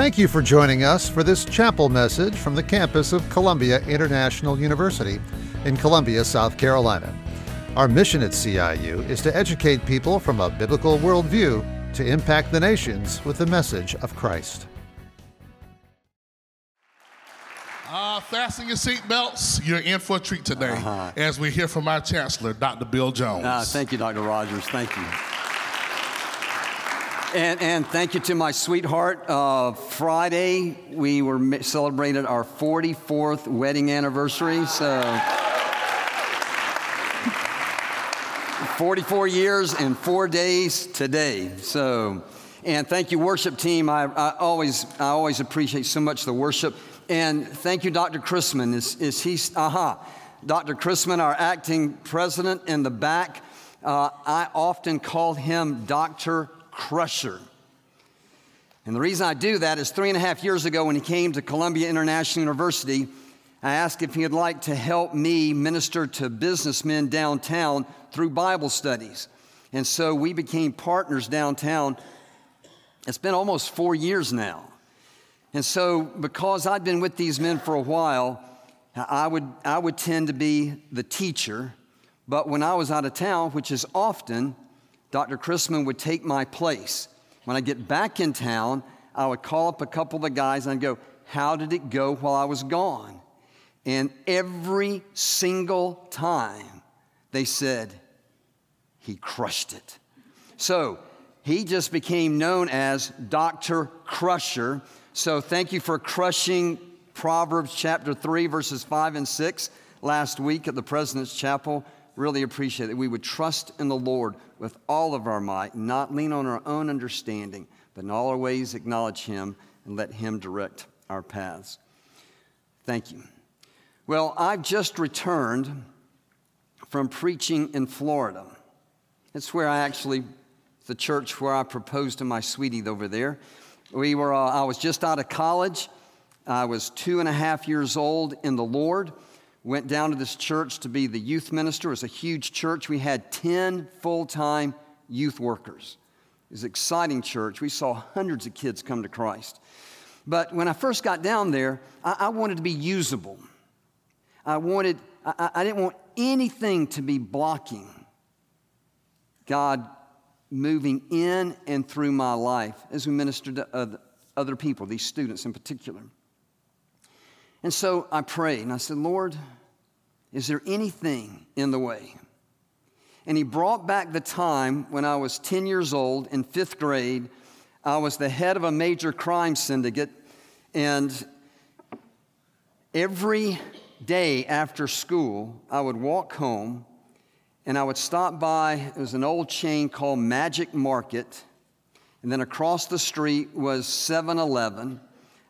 Thank you for joining us for this chapel message from the campus of Columbia International University in Columbia, South Carolina. Our mission at CIU is to educate people from a biblical worldview to impact the nations with the message of Christ. Uh, fasten your seatbelts. You're in for a treat today Uh-huh. as we hear from our chancellor, Dr. Bill Jones. Uh, thank you, Dr. Rogers. Thank you. And, and thank you to my sweetheart. Uh, Friday, we were celebrated our 44th wedding anniversary. So, 44 years and four days today. So, and thank you, worship team. I, I always, I always appreciate so much the worship. And thank you, Dr. Chrisman. Is, is he? Aha, Dr. Chrisman, our acting president in the back. Uh, I often call him Dr. Crusher. And the reason I do that is three and a half years ago when he came to Columbia International University, I asked if he'd like to help me minister to businessmen downtown through Bible studies. And so we became partners downtown. It's been almost four years now. And so, because I'd been with these men for a while, I would, I would tend to be the teacher. But when I was out of town, which is often, Dr. Chrisman would take my place. When I get back in town, I would call up a couple of the guys and I'd go, How did it go while I was gone? And every single time they said, He crushed it. So he just became known as Dr. Crusher. So thank you for crushing Proverbs chapter 3, verses 5 and 6 last week at the President's Chapel. Really appreciate that We would trust in the Lord with all of our might, not lean on our own understanding, but in all our ways acknowledge Him and let Him direct our paths. Thank you. Well, I've just returned from preaching in Florida. It's where I actually, the church where I proposed to my sweetie over there. We were, uh, I was just out of college. I was two and a half years old in the Lord. Went down to this church to be the youth minister. It was a huge church. We had 10 full time youth workers. It was an exciting church. We saw hundreds of kids come to Christ. But when I first got down there, I, I wanted to be usable. I wanted, I, I didn't want anything to be blocking God moving in and through my life as we ministered to other, other people, these students in particular. And so I prayed and I said, Lord, is there anything in the way? And he brought back the time when I was 10 years old in fifth grade. I was the head of a major crime syndicate, and every day after school, I would walk home and I would stop by, it was an old chain called Majik Market, and then across the street was 7 Eleven.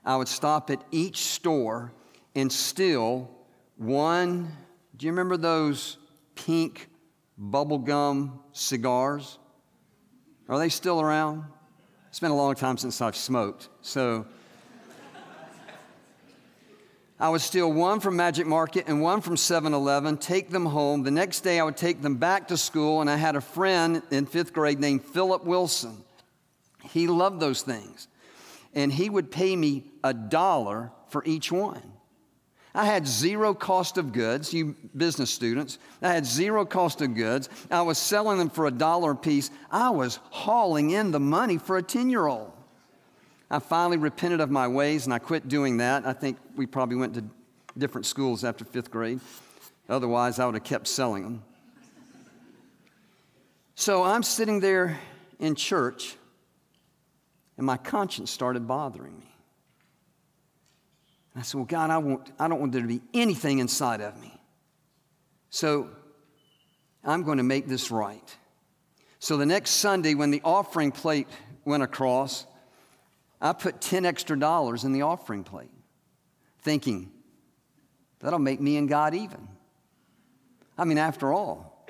I would stop at each store and steal one, do you remember those pink bubblegum cigars? Are they still around? It's been a long time since I've smoked, so. I would steal one from Majik Market and one from 7 Eleven, take them home. The next day, I would take them back to school, and I had a friend in fifth grade named Philip Wilson. He loved those things, and he would pay me a dollar for each one. I had zero cost of goods, you business students. I had zero cost of goods. I was selling them for a dollar a piece. I was hauling in the money for a 10 year old. I finally repented of my ways and I quit doing that. I think we probably went to different schools after fifth grade. Otherwise, I would have kept selling them. So I'm sitting there in church and my conscience started bothering me. I said, Well, God, I, want, I don't want there to be anything inside of me. So I'm going to make this right. So the next Sunday, when the offering plate went across, I put 10 extra dollars in the offering plate, thinking, that'll make me and God even. I mean, after all,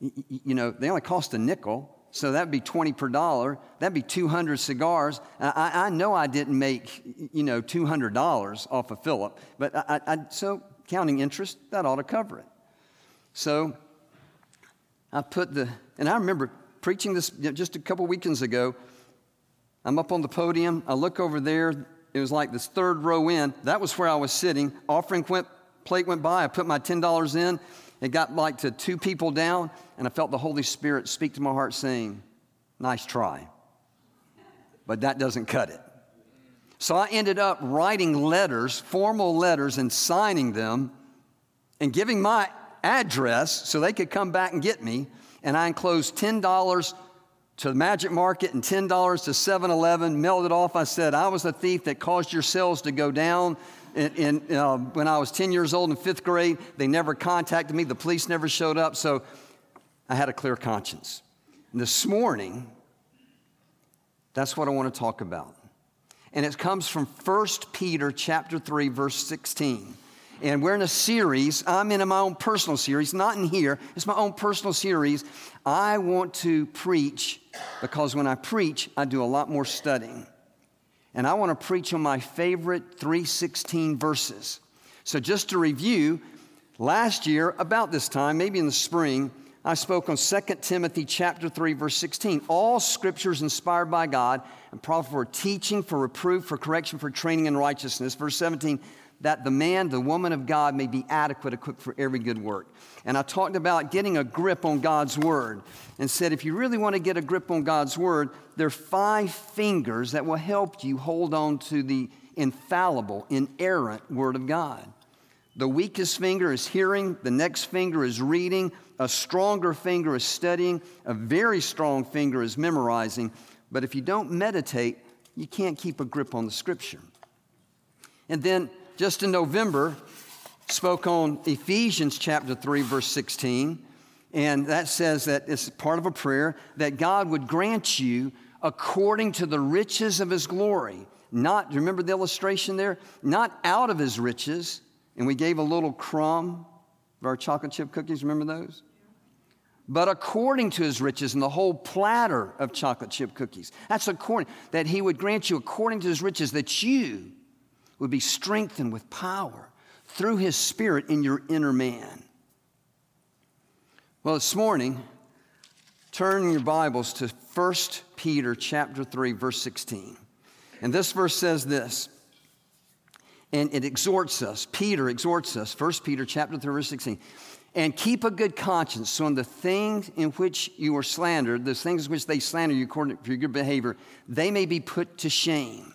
you know, they only cost a nickel. So that'd be 20 per dollar. That'd be 200 cigars. I, I know I didn't make, you know, $200 off of Philip, but I, I, so counting interest, that ought to cover it. So I put the, and I remember preaching this just a couple weekends ago. I'm up on the podium. I look over there. It was like this third row in. That was where I was sitting. Offering went, plate went by. I put my $10 in. It got like to two people down, and I felt the Holy Spirit speak to my heart saying, Nice try. But that doesn't cut it. So I ended up writing letters, formal letters, and signing them and giving my address so they could come back and get me. And I enclosed $10 to the Majik Market and $10 to 7 Eleven, mailed it off. I said, I was the thief that caused your sales to go down. In, in uh, when I was 10 years old in fifth grade, they never contacted me. The police never showed up. So I had a clear conscience. And this morning, that's what I want to talk about. And it comes from 1 Peter chapter 3 verse 16. And we're in a series. I'm in my own personal series, not in here. It's my own personal series. I want to preach because when I preach, I do a lot more studying. And I want to preach on my favorite 316 verses. So just to review, last year about this time, maybe in the spring, I spoke on 2 Timothy chapter 3 verse 16. All scriptures inspired by God and profitable for teaching, for reproof, for correction, for training in righteousness. Verse 17, that the man, the woman of God may be adequate, equipped for every good work. And I talked about getting a grip on God's word and said if you really want to get a grip on God's word, there are five fingers that will help you hold on to the infallible, inerrant word of God. The weakest finger is hearing, the next finger is reading, a stronger finger is studying, a very strong finger is memorizing. But if you don't meditate, you can't keep a grip on the scripture. And then just in November, spoke on Ephesians chapter 3, verse 16. And that says that it's part of a prayer that God would grant you according to the riches of his glory. Not, remember the illustration there? Not out of his riches, and we gave a little crumb of our chocolate chip cookies. Remember those? But according to his riches and the whole platter of chocolate chip cookies. That's according, that he would grant you according to his riches that you would be strengthened with power through his spirit in your inner man. Well, this morning, turn your Bibles to 1 Peter chapter 3 verse 16. And this verse says this and it exhorts us. Peter exhorts us, 1 Peter chapter 3, verse 16. And keep a good conscience. So, in the things in which you were slandered, those things in which they slander you according to your good behavior, they may be put to shame.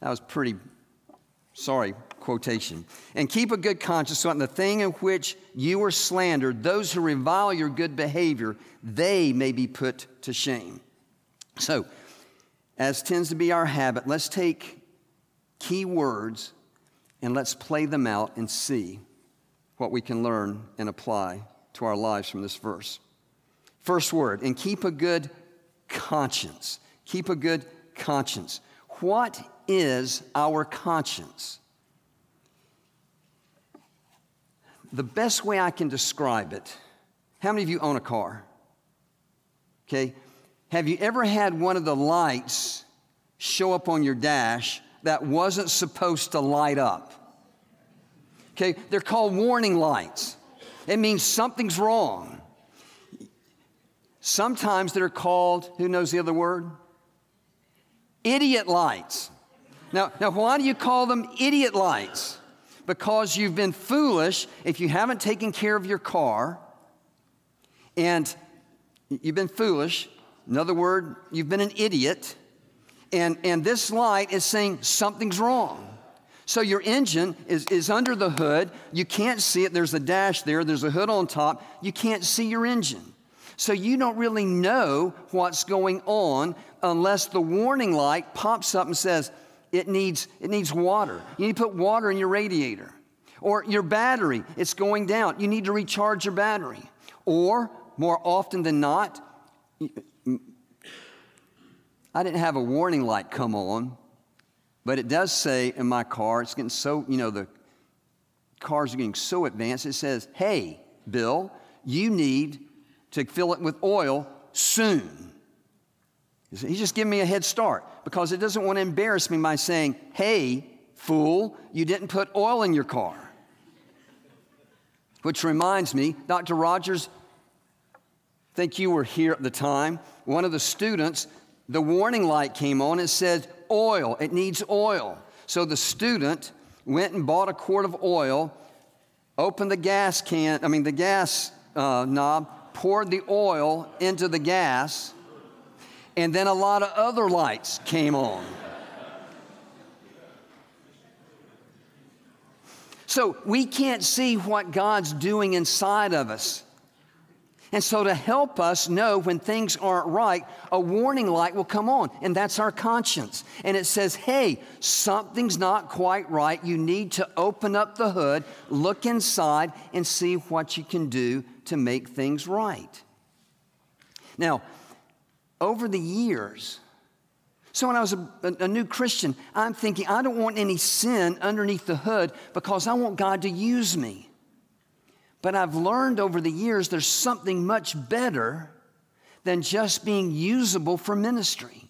That was pretty sorry quotation. And keep a good conscience. So, in the thing in which you were slandered, those who revile your good behavior, they may be put to shame. So, as tends to be our habit, let's take key words and let's play them out and see what we can learn and apply to our lives from this verse. First word, and keep a good conscience. Keep a good conscience. What is our conscience? The best way I can describe it, how many of you own a car? Okay. Have you ever had one of the lights show up on your dash that wasn't supposed to light up. Okay, they're called warning lights. It means something's wrong. Sometimes they're called, who knows the other word? Idiot lights. Now, now why do you call them idiot lights? Because you've been foolish if you haven't taken care of your car and you've been foolish. Another word, you've been an idiot and, and this light is saying something's wrong. So your engine is, is under the hood. You can't see it. There's a dash there, there's a hood on top. You can't see your engine. So you don't really know what's going on unless the warning light pops up and says, it needs, it needs water. You need to put water in your radiator. Or your battery, it's going down. You need to recharge your battery. Or, more often than not, I didn't have a warning light come on, but it does say in my car, it's getting so, you know, the cars are getting so advanced, it says, hey, Bill, you need to fill it with oil soon. He's just giving me a head start because it doesn't want to embarrass me by saying, hey, fool, you didn't put oil in your car. Which reminds me, Dr. Rogers, I think you were here at the time. One of the students the warning light came on. It said oil, it needs oil. So the student went and bought a quart of oil, opened the gas can, I mean, the gas uh, knob, poured the oil into the gas, and then a lot of other lights came on. So we can't see what God's doing inside of us. And so, to help us know when things aren't right, a warning light will come on, and that's our conscience. And it says, hey, something's not quite right. You need to open up the hood, look inside, and see what you can do to make things right. Now, over the years, so when I was a, a, new Christian, I'm thinking, I don't want any sin underneath the hood because I want God to use me. But I've learned over the years there's something much better than just being usable for ministry.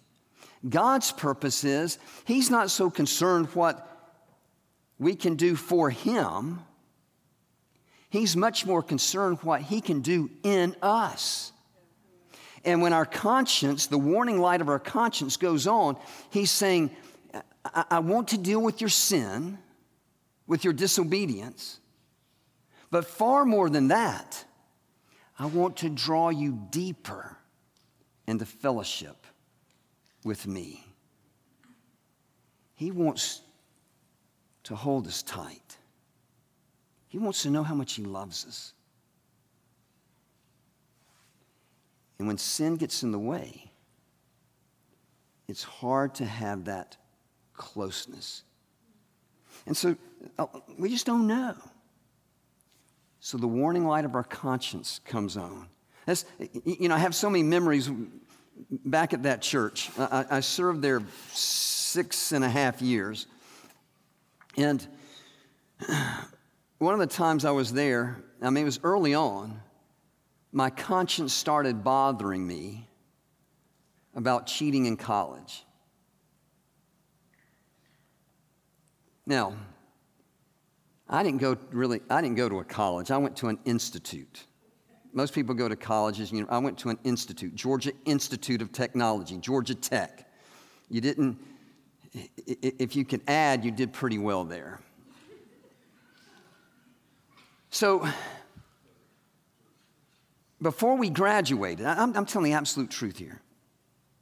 God's purpose is He's not so concerned what we can do for Him, He's much more concerned what He can do in us. And when our conscience, the warning light of our conscience goes on, He's saying, I, I want to deal with your sin, with your disobedience. But far more than that, I want to draw you deeper into fellowship with me. He wants to hold us tight. He wants to know how much He loves us. And when sin gets in the way, it's hard to have that closeness. And so uh, we just don't know. So the warning light of our conscience comes on. That's, you know, I have so many memories back at that church. I, I served there six and a half years. And one of the times I was there, I mean, it was early on, my conscience started bothering me about cheating in college. Now, I didn't go really, I didn't go to a college. I went to an institute. Most people go to colleges. You know, I went to an institute, Georgia Institute of Technology, Georgia Tech. You didn't, if you could add, you did pretty well there. So, before we graduated, I'm, I'm telling the absolute truth here.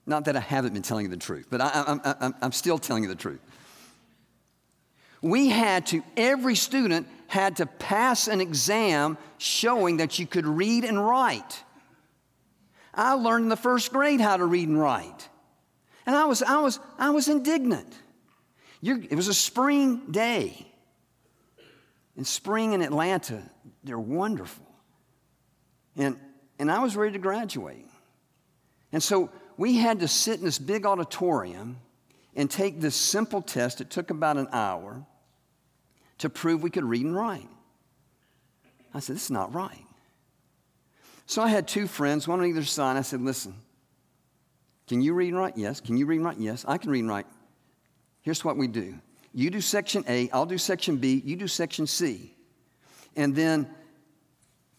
Not that I haven't been telling you the truth, but I, am still telling you the truth we had to, every student had to pass an exam showing that you could read and write. I learned in the first grade how to read and write. And I was, I was, I was indignant. You're, it was a spring day. And spring in Atlanta, they're wonderful. And, and I was ready to graduate. And so we had to sit in this big auditorium and take this simple test. It took about an hour to prove we could read and write. I said, This is not right. So I had two friends, one on either side. I said, Listen, can you read and write? Yes. Can you read and write? Yes. I can read and write. Here's what we do you do section A, I'll do section B, you do section C. And then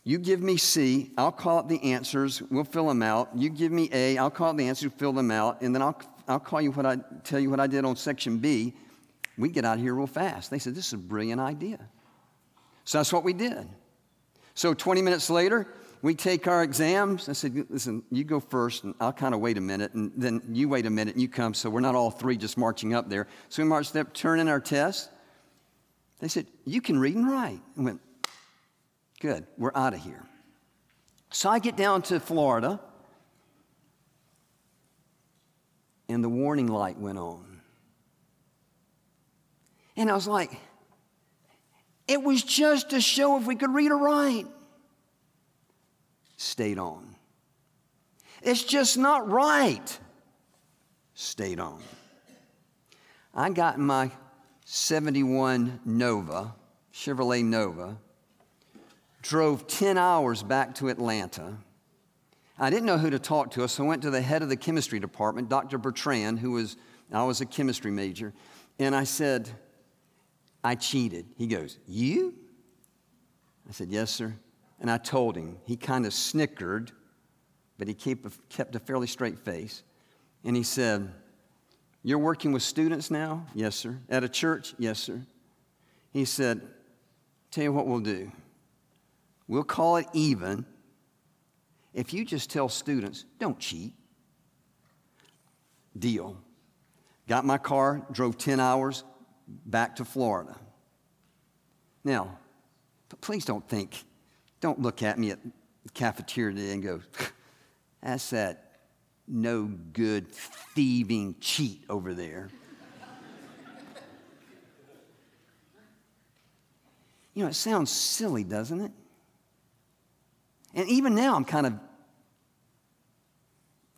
you give me C, I'll call up the answers, we'll fill them out. You give me A, I'll call up the answers, We fill them out, and then I'll I'll call you what I tell you what I did on section B. We get out of here real fast. They said, This is a brilliant idea. So that's what we did. So 20 minutes later, we take our exams. I said, Listen, you go first, and I'll kind of wait a minute, and then you wait a minute, and you come. So we're not all three just marching up there. So we marched up, turned in our test. They said, You can read and write. And went, Good, we're out of here. So I get down to Florida and the warning light went on. And I was like, it was just to show if we could read or write. Stayed on. It's just not right. Stayed on. I got my 71 Nova, Chevrolet Nova, drove 10 hours back to Atlanta I didn't know who to talk to, so I went to the head of the chemistry department, Dr. Bertrand, who was, I was a chemistry major, and I said, I cheated. He goes, You? I said, Yes, sir. And I told him. He kind of snickered, but he kept a, kept a fairly straight face. And he said, You're working with students now? Yes, sir. At a church? Yes, sir. He said, Tell you what we'll do. We'll call it even if you just tell students, don't cheat. Deal. Got my car, drove 10 hours back to Florida. Now, please don't think, don't look at me at the cafeteria today and go, that's that no good thieving cheat over there. you know, it sounds silly, doesn't it? And even now, I'm kind of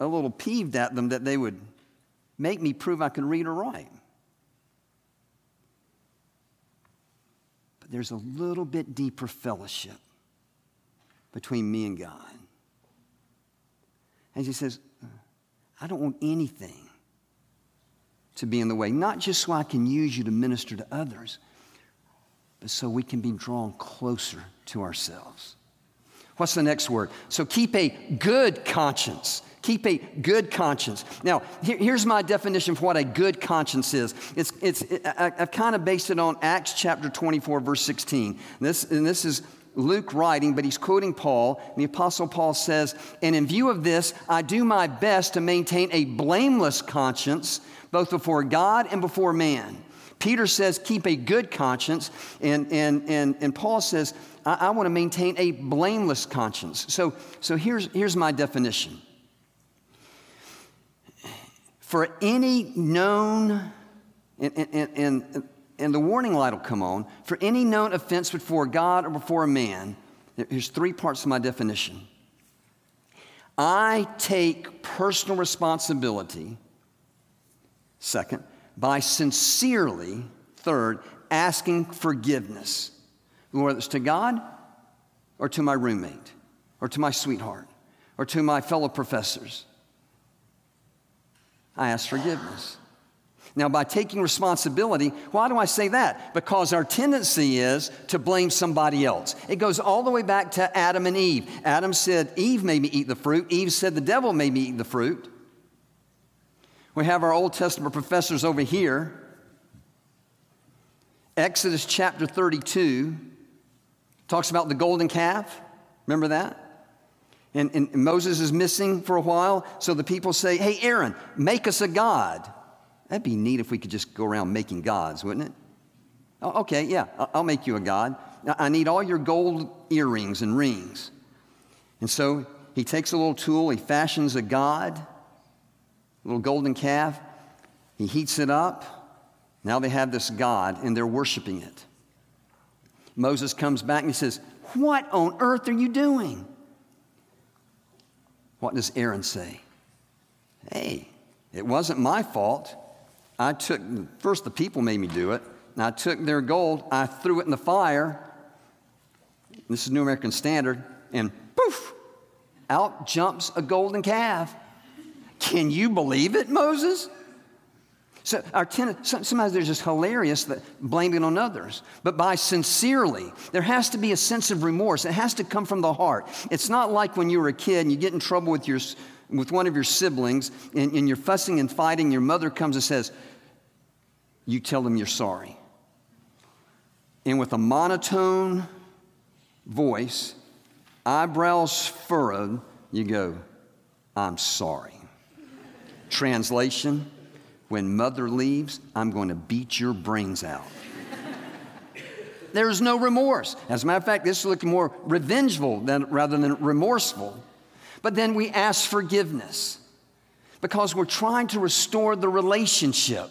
a little peeved at them that they would make me prove I can read or write. But there's a little bit deeper fellowship between me and God. And he says, I don't want anything to be in the way, not just so I can use you to minister to others, but so we can be drawn closer to ourselves. What's the next word? So keep a good conscience. Keep a good conscience. Now, here, here's my definition for what a good conscience is. It's, it's, it, I, have kind of based it on Acts chapter 24, verse 16. And this, and this is Luke writing, but he's quoting Paul. The Apostle Paul says, And in view of this, I do my best to maintain a blameless conscience, both before God and before man. Peter says, keep a good conscience. And, and, and, and Paul says, I, I want to maintain a blameless conscience. So, so here's, here's my definition. For any known, and, and, and, and the warning light will come on, for any known offense before God or before a man, here's three parts of my definition. I take personal responsibility, second, by sincerely, third, asking forgiveness, whether it's to God or to my roommate or to my sweetheart or to my fellow professors. I ask forgiveness. Now, by taking responsibility, why do I say that? Because our tendency is to blame somebody else. It goes all the way back to Adam and Eve. Adam said, Eve made me eat the fruit. Eve said, the devil made me eat the fruit. We have our Old Testament professors over here. Exodus chapter 32 talks about the golden calf. Remember that? And, and, Moses is missing for a while, so the people say, Hey, Aaron, make us a God. That'd be neat if we could just go around making gods, wouldn't it? Oh, okay, yeah, I'll make you a God. I need all your gold earrings and rings. And so he takes a little tool, he fashions a God, a little golden calf, he heats it up. Now they have this God and they're worshiping it. Moses comes back and he says, What on earth are you doing? What does Aaron say? Hey, it wasn't my fault. I took, first the people made me do it, and I took their gold, I threw it in the fire. This is New American Standard, and poof, out jumps a golden calf. Can you believe it, Moses? So our ten, sometimes there's just hilarious that blaming on others, but by sincerely, there has to be a sense of remorse. It has to come from the heart. It's not like when you were a kid and you get in trouble with your with one of your siblings and, and you're fussing and fighting. Your mother comes and says, "You tell them you're sorry," and with a monotone voice, eyebrows furrowed, you go, "I'm sorry." Translation when mother leaves, I'm going to beat your brains out. There's no remorse. As a matter of fact, this is looking more revengeful than, rather than remorseful. But then we ask forgiveness because we're trying to restore the relationship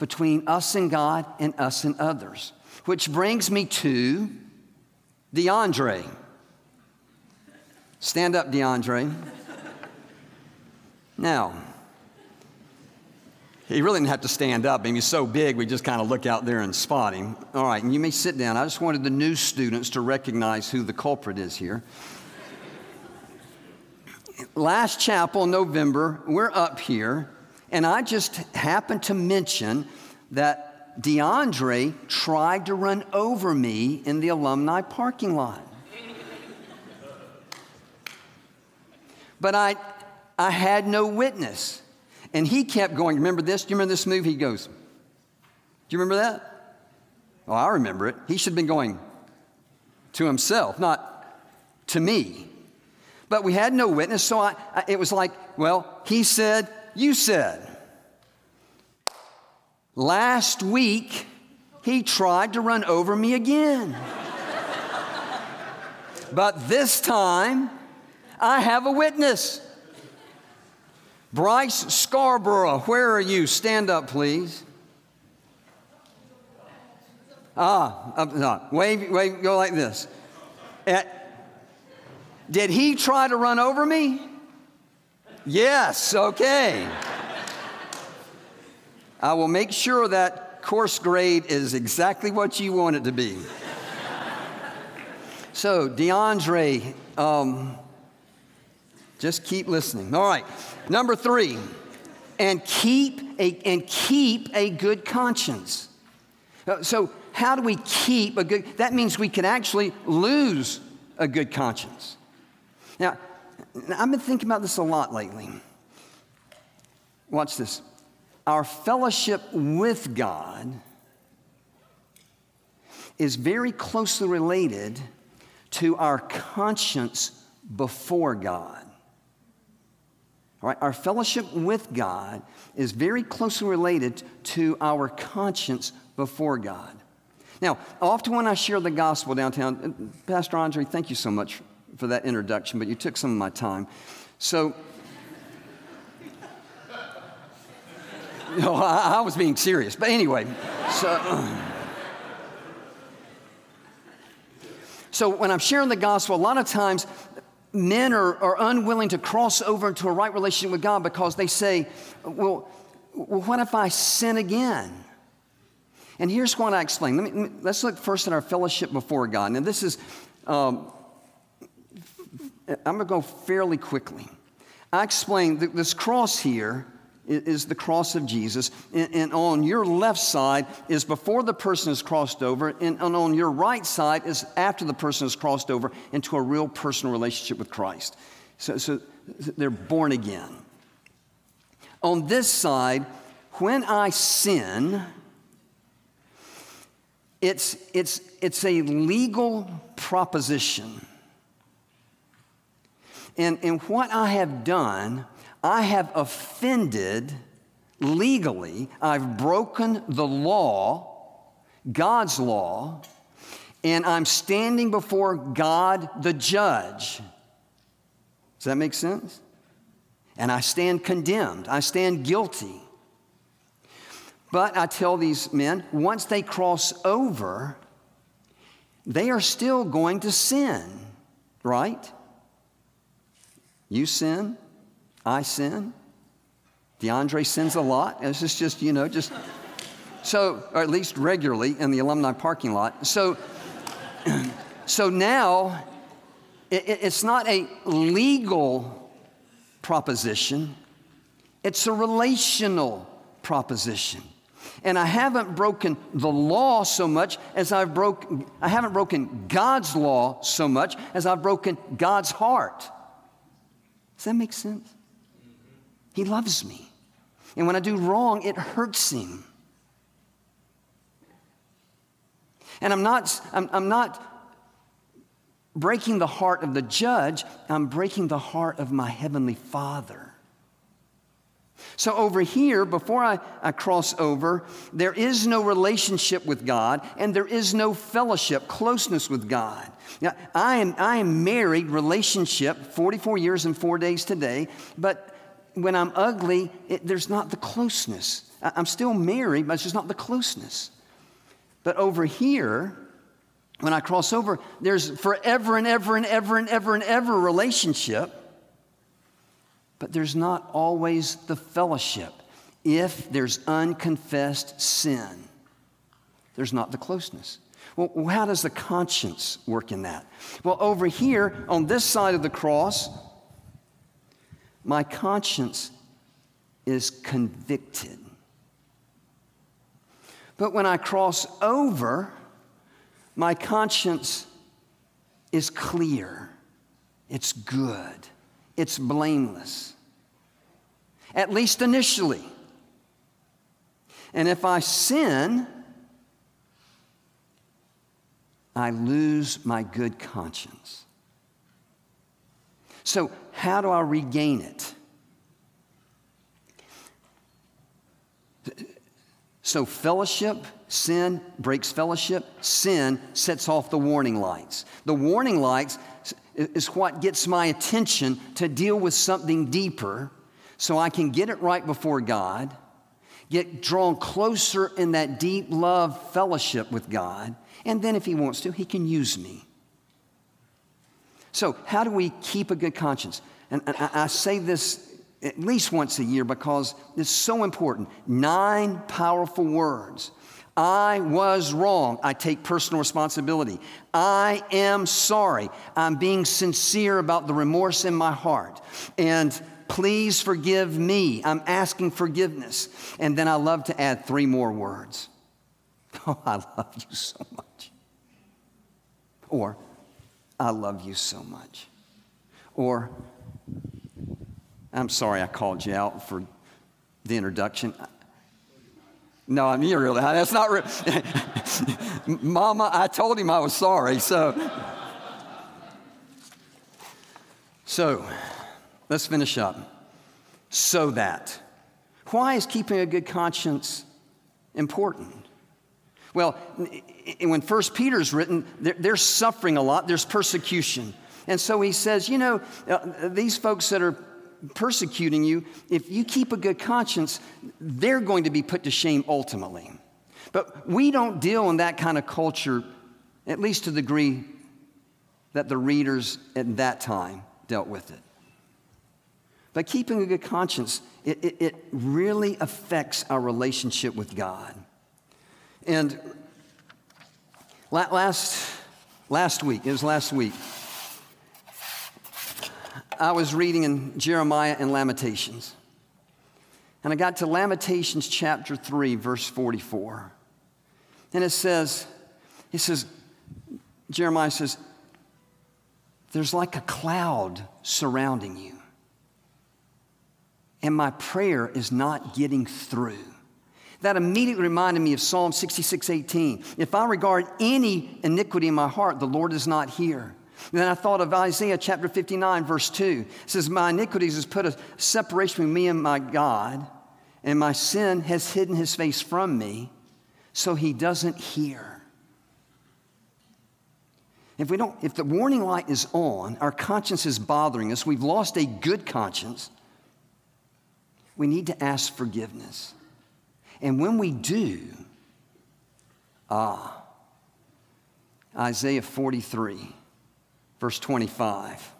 between us and God and us and others. Which brings me to DeAndre. Stand up, DeAndre. Now, he really didn't have to stand up. I mean, he's so big, we just kind of look out there and spot him. All right, and you may sit down. I just wanted the new students to recognize who the culprit is here. Last chapel, November, we're up here, and I just happened to mention that DeAndre tried to run over me in the alumni parking lot. But I, I had no witness. And he kept going. Remember this? Do you remember this move? He goes, Do you remember that? Oh, I remember it. He should have been going to himself, not to me. But we had no witness, so I, I, it was like, well, he said, you said. Last week, he tried to run over me again. but this time, I have a witness. Bryce Scarborough, where are you? Stand up, please. Ah, up, no. wave, wave, go like this. At, did he try to run over me? Yes, okay. I will make sure that course grade is exactly what you want it to be. so, DeAndre, um, just keep listening. All right, number three, and keep a, and keep a good conscience. Uh, so, how do we keep a good? That means we can actually lose a good conscience. Now, I've been thinking about this a lot lately. Watch this. Our fellowship with God is very closely related to our conscience before God. All right, our fellowship with God is very closely related to our conscience before God. Now, often when I share the gospel downtown, uh, Pastor Andre, thank you so much for that introduction, but you took some of my time. So, no, I, I was being serious. But anyway, so. So, when I'm sharing the gospel, a lot of times men are, are unwilling to cross over into a right relationship with God because they say, well, well what if I sin again? And here's what I explain. Let me, let's look first at our fellowship before God. Now, this is um, I'm going to go fairly quickly. I explained that this cross here is the cross of Jesus, and, on your left side is before the person is crossed over, and, on your right side is after the person is crossed over into a real personal relationship with Christ. So, so they're born again. On this side, when I sin, it's, it's, it's a legal proposition and, and what I have done, I have offended legally, I've broken the law, God's law, and I'm standing before God the judge. Does that make sense? And I stand condemned, I stand guilty. But I tell these men, once they cross over, they are still going to sin, right? You sin, I sin. DeAndre sins a lot. This is just, you know, just so, or at least regularly in the alumni parking lot. So, so now it, it's not a legal proposition, it's a relational proposition. And I haven't broken the law so much as I've broken, I haven't broken God's law so much as I've broken God's heart. Does that make sense? He loves me. And when I do wrong, it hurts him. And I'm not, I'm, I'm not breaking the heart of the judge, I'm breaking the heart of my heavenly Father. So, over here, before I, I cross over, there is no relationship with God and there is no fellowship, closeness with God. Now, I am, I am married, relationship, 44 years and four days today, but when I'm ugly, it, there's not the closeness. I, I'm still married, but it's just not the closeness. But over here, when I cross over, there's forever and ever and ever and ever and ever relationship but there's not always the fellowship. If there's unconfessed sin, there's not the closeness. Well, how does the conscience work in that? Well, over here on this side of the cross, my conscience is convicted. But when I cross over, my conscience is clear, it's good, it's blameless. at least initially. And if I sin, I lose my good conscience. So, how do I regain it? So, fellowship, sin breaks fellowship, sin sets off the warning lights. The warning lights is what gets my attention to deal with something deeper so I can get it right before God, get drawn closer in that deep love fellowship with God, and then if He wants to, He can use me. So, how do we keep a good conscience? And I say this at least once a year because it's so important. Nine powerful words. I was wrong. I take personal responsibility. I am sorry. I'm being sincere about the remorse in my heart. And please forgive me. I'm asking forgiveness. And then I love to add three more words. Oh, I love you so much. Or, I love you so much. Or, I'm sorry I called you out for the introduction. No, I mean, really, that's not real. Mama, I told him I was sorry, so. So, let's finish up. So that. Why is keeping a good conscience important? Well, when First Peter's written, they're suffering a lot, there's persecution. And so he says, you know, uh, these folks that are persecuting you, if you keep a good conscience, they're going to be put to shame ultimately. But we don't deal in that kind of culture, at least to the degree that the readers at that time dealt with it. But keeping a good conscience, it, it, it really affects our relationship with God. And last, last week, it was last week, I was reading in Jeremiah and Lamentations. And I got to Lamentations chapter 3, verse 44. And it says, it says, Jeremiah says, there's like a cloud surrounding you. And my prayer is not getting through. That immediately reminded me of Psalm 66 18. If I regard any iniquity in my heart, the Lord is not here. And then I thought of Isaiah chapter 59, verse 2. It says, My iniquities has put a separation between me and my God, and my sin has hidden his face from me, so he doesn't hear. If we don't, if the warning light is on, our conscience is bothering us, we've lost a good conscience, we need to ask forgiveness. And when we do, ah, Isaiah 43 verse 25.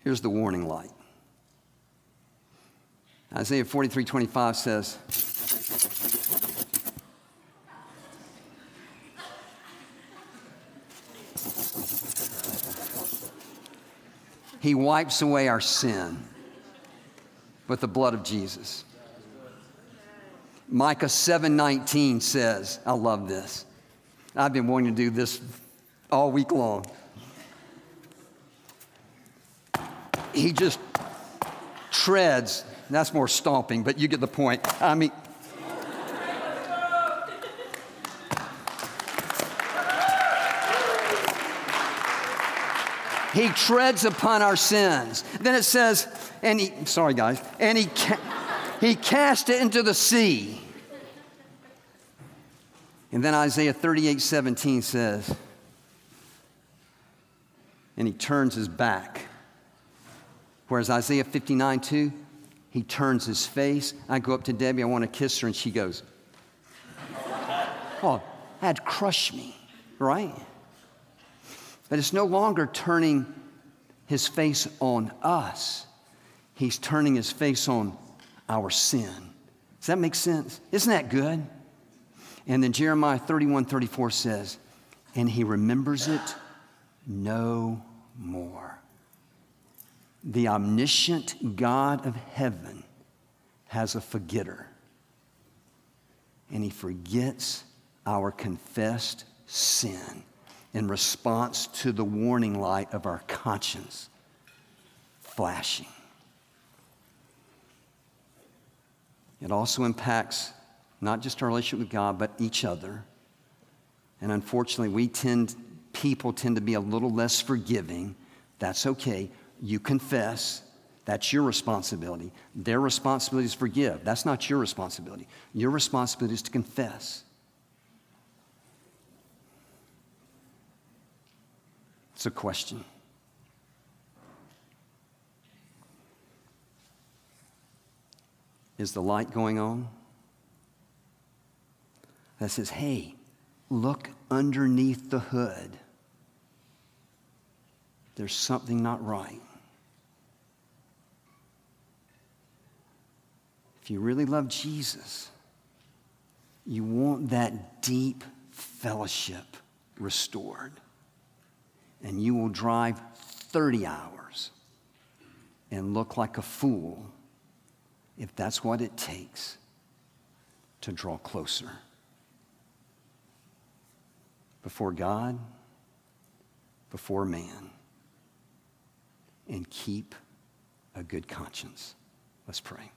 Here's the warning light. Isaiah 43 25 says, He wipes away our sin with the blood of Jesus. Micah 7:19 says, I love this. I've been wanting to do this all week long. He just treads. That's more stomping, but you get the point. I mean, He treads upon our sins. Then it says, and he, sorry guys, and he, ca- he cast it into the sea. And then Isaiah 38 17 says, and he turns his back. Whereas Isaiah 59 2, he turns his face. I go up to Debbie, I want to kiss her, and she goes, Oh, that'd crush me, right? But it's no longer turning his face on us, he's turning his face on our sin. Does that make sense? Isn't that good? And then Jeremiah 31 34 says, And he remembers it no more. The omniscient God of heaven has a forgetter, and he forgets our confessed sin in response to the warning light of our conscience. flashing. It also impacts not just our relationship with God, but each other. And unfortunately, we tend, people tend to be a little less forgiving. That's okay. You confess. That's your responsibility. Their responsibility is forgive. That's not your responsibility. Your responsibility is to confess. It's a question. Is the light going on? That says, hey, look underneath the hood. There's something not right. If you really love Jesus, you want that deep fellowship restored. And you will drive 30 hours and look like a fool if that's what it takes to draw closer before God, before man, and keep a good conscience. Let's pray.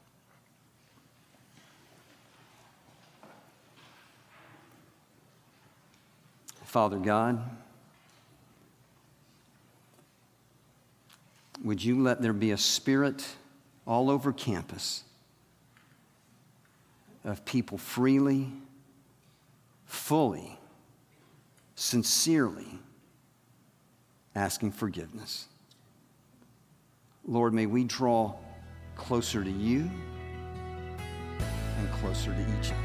Father God, would you let there be a spirit all over campus of people freely, fully, sincerely asking forgiveness. Lord, may we draw closer to you and closer to each other.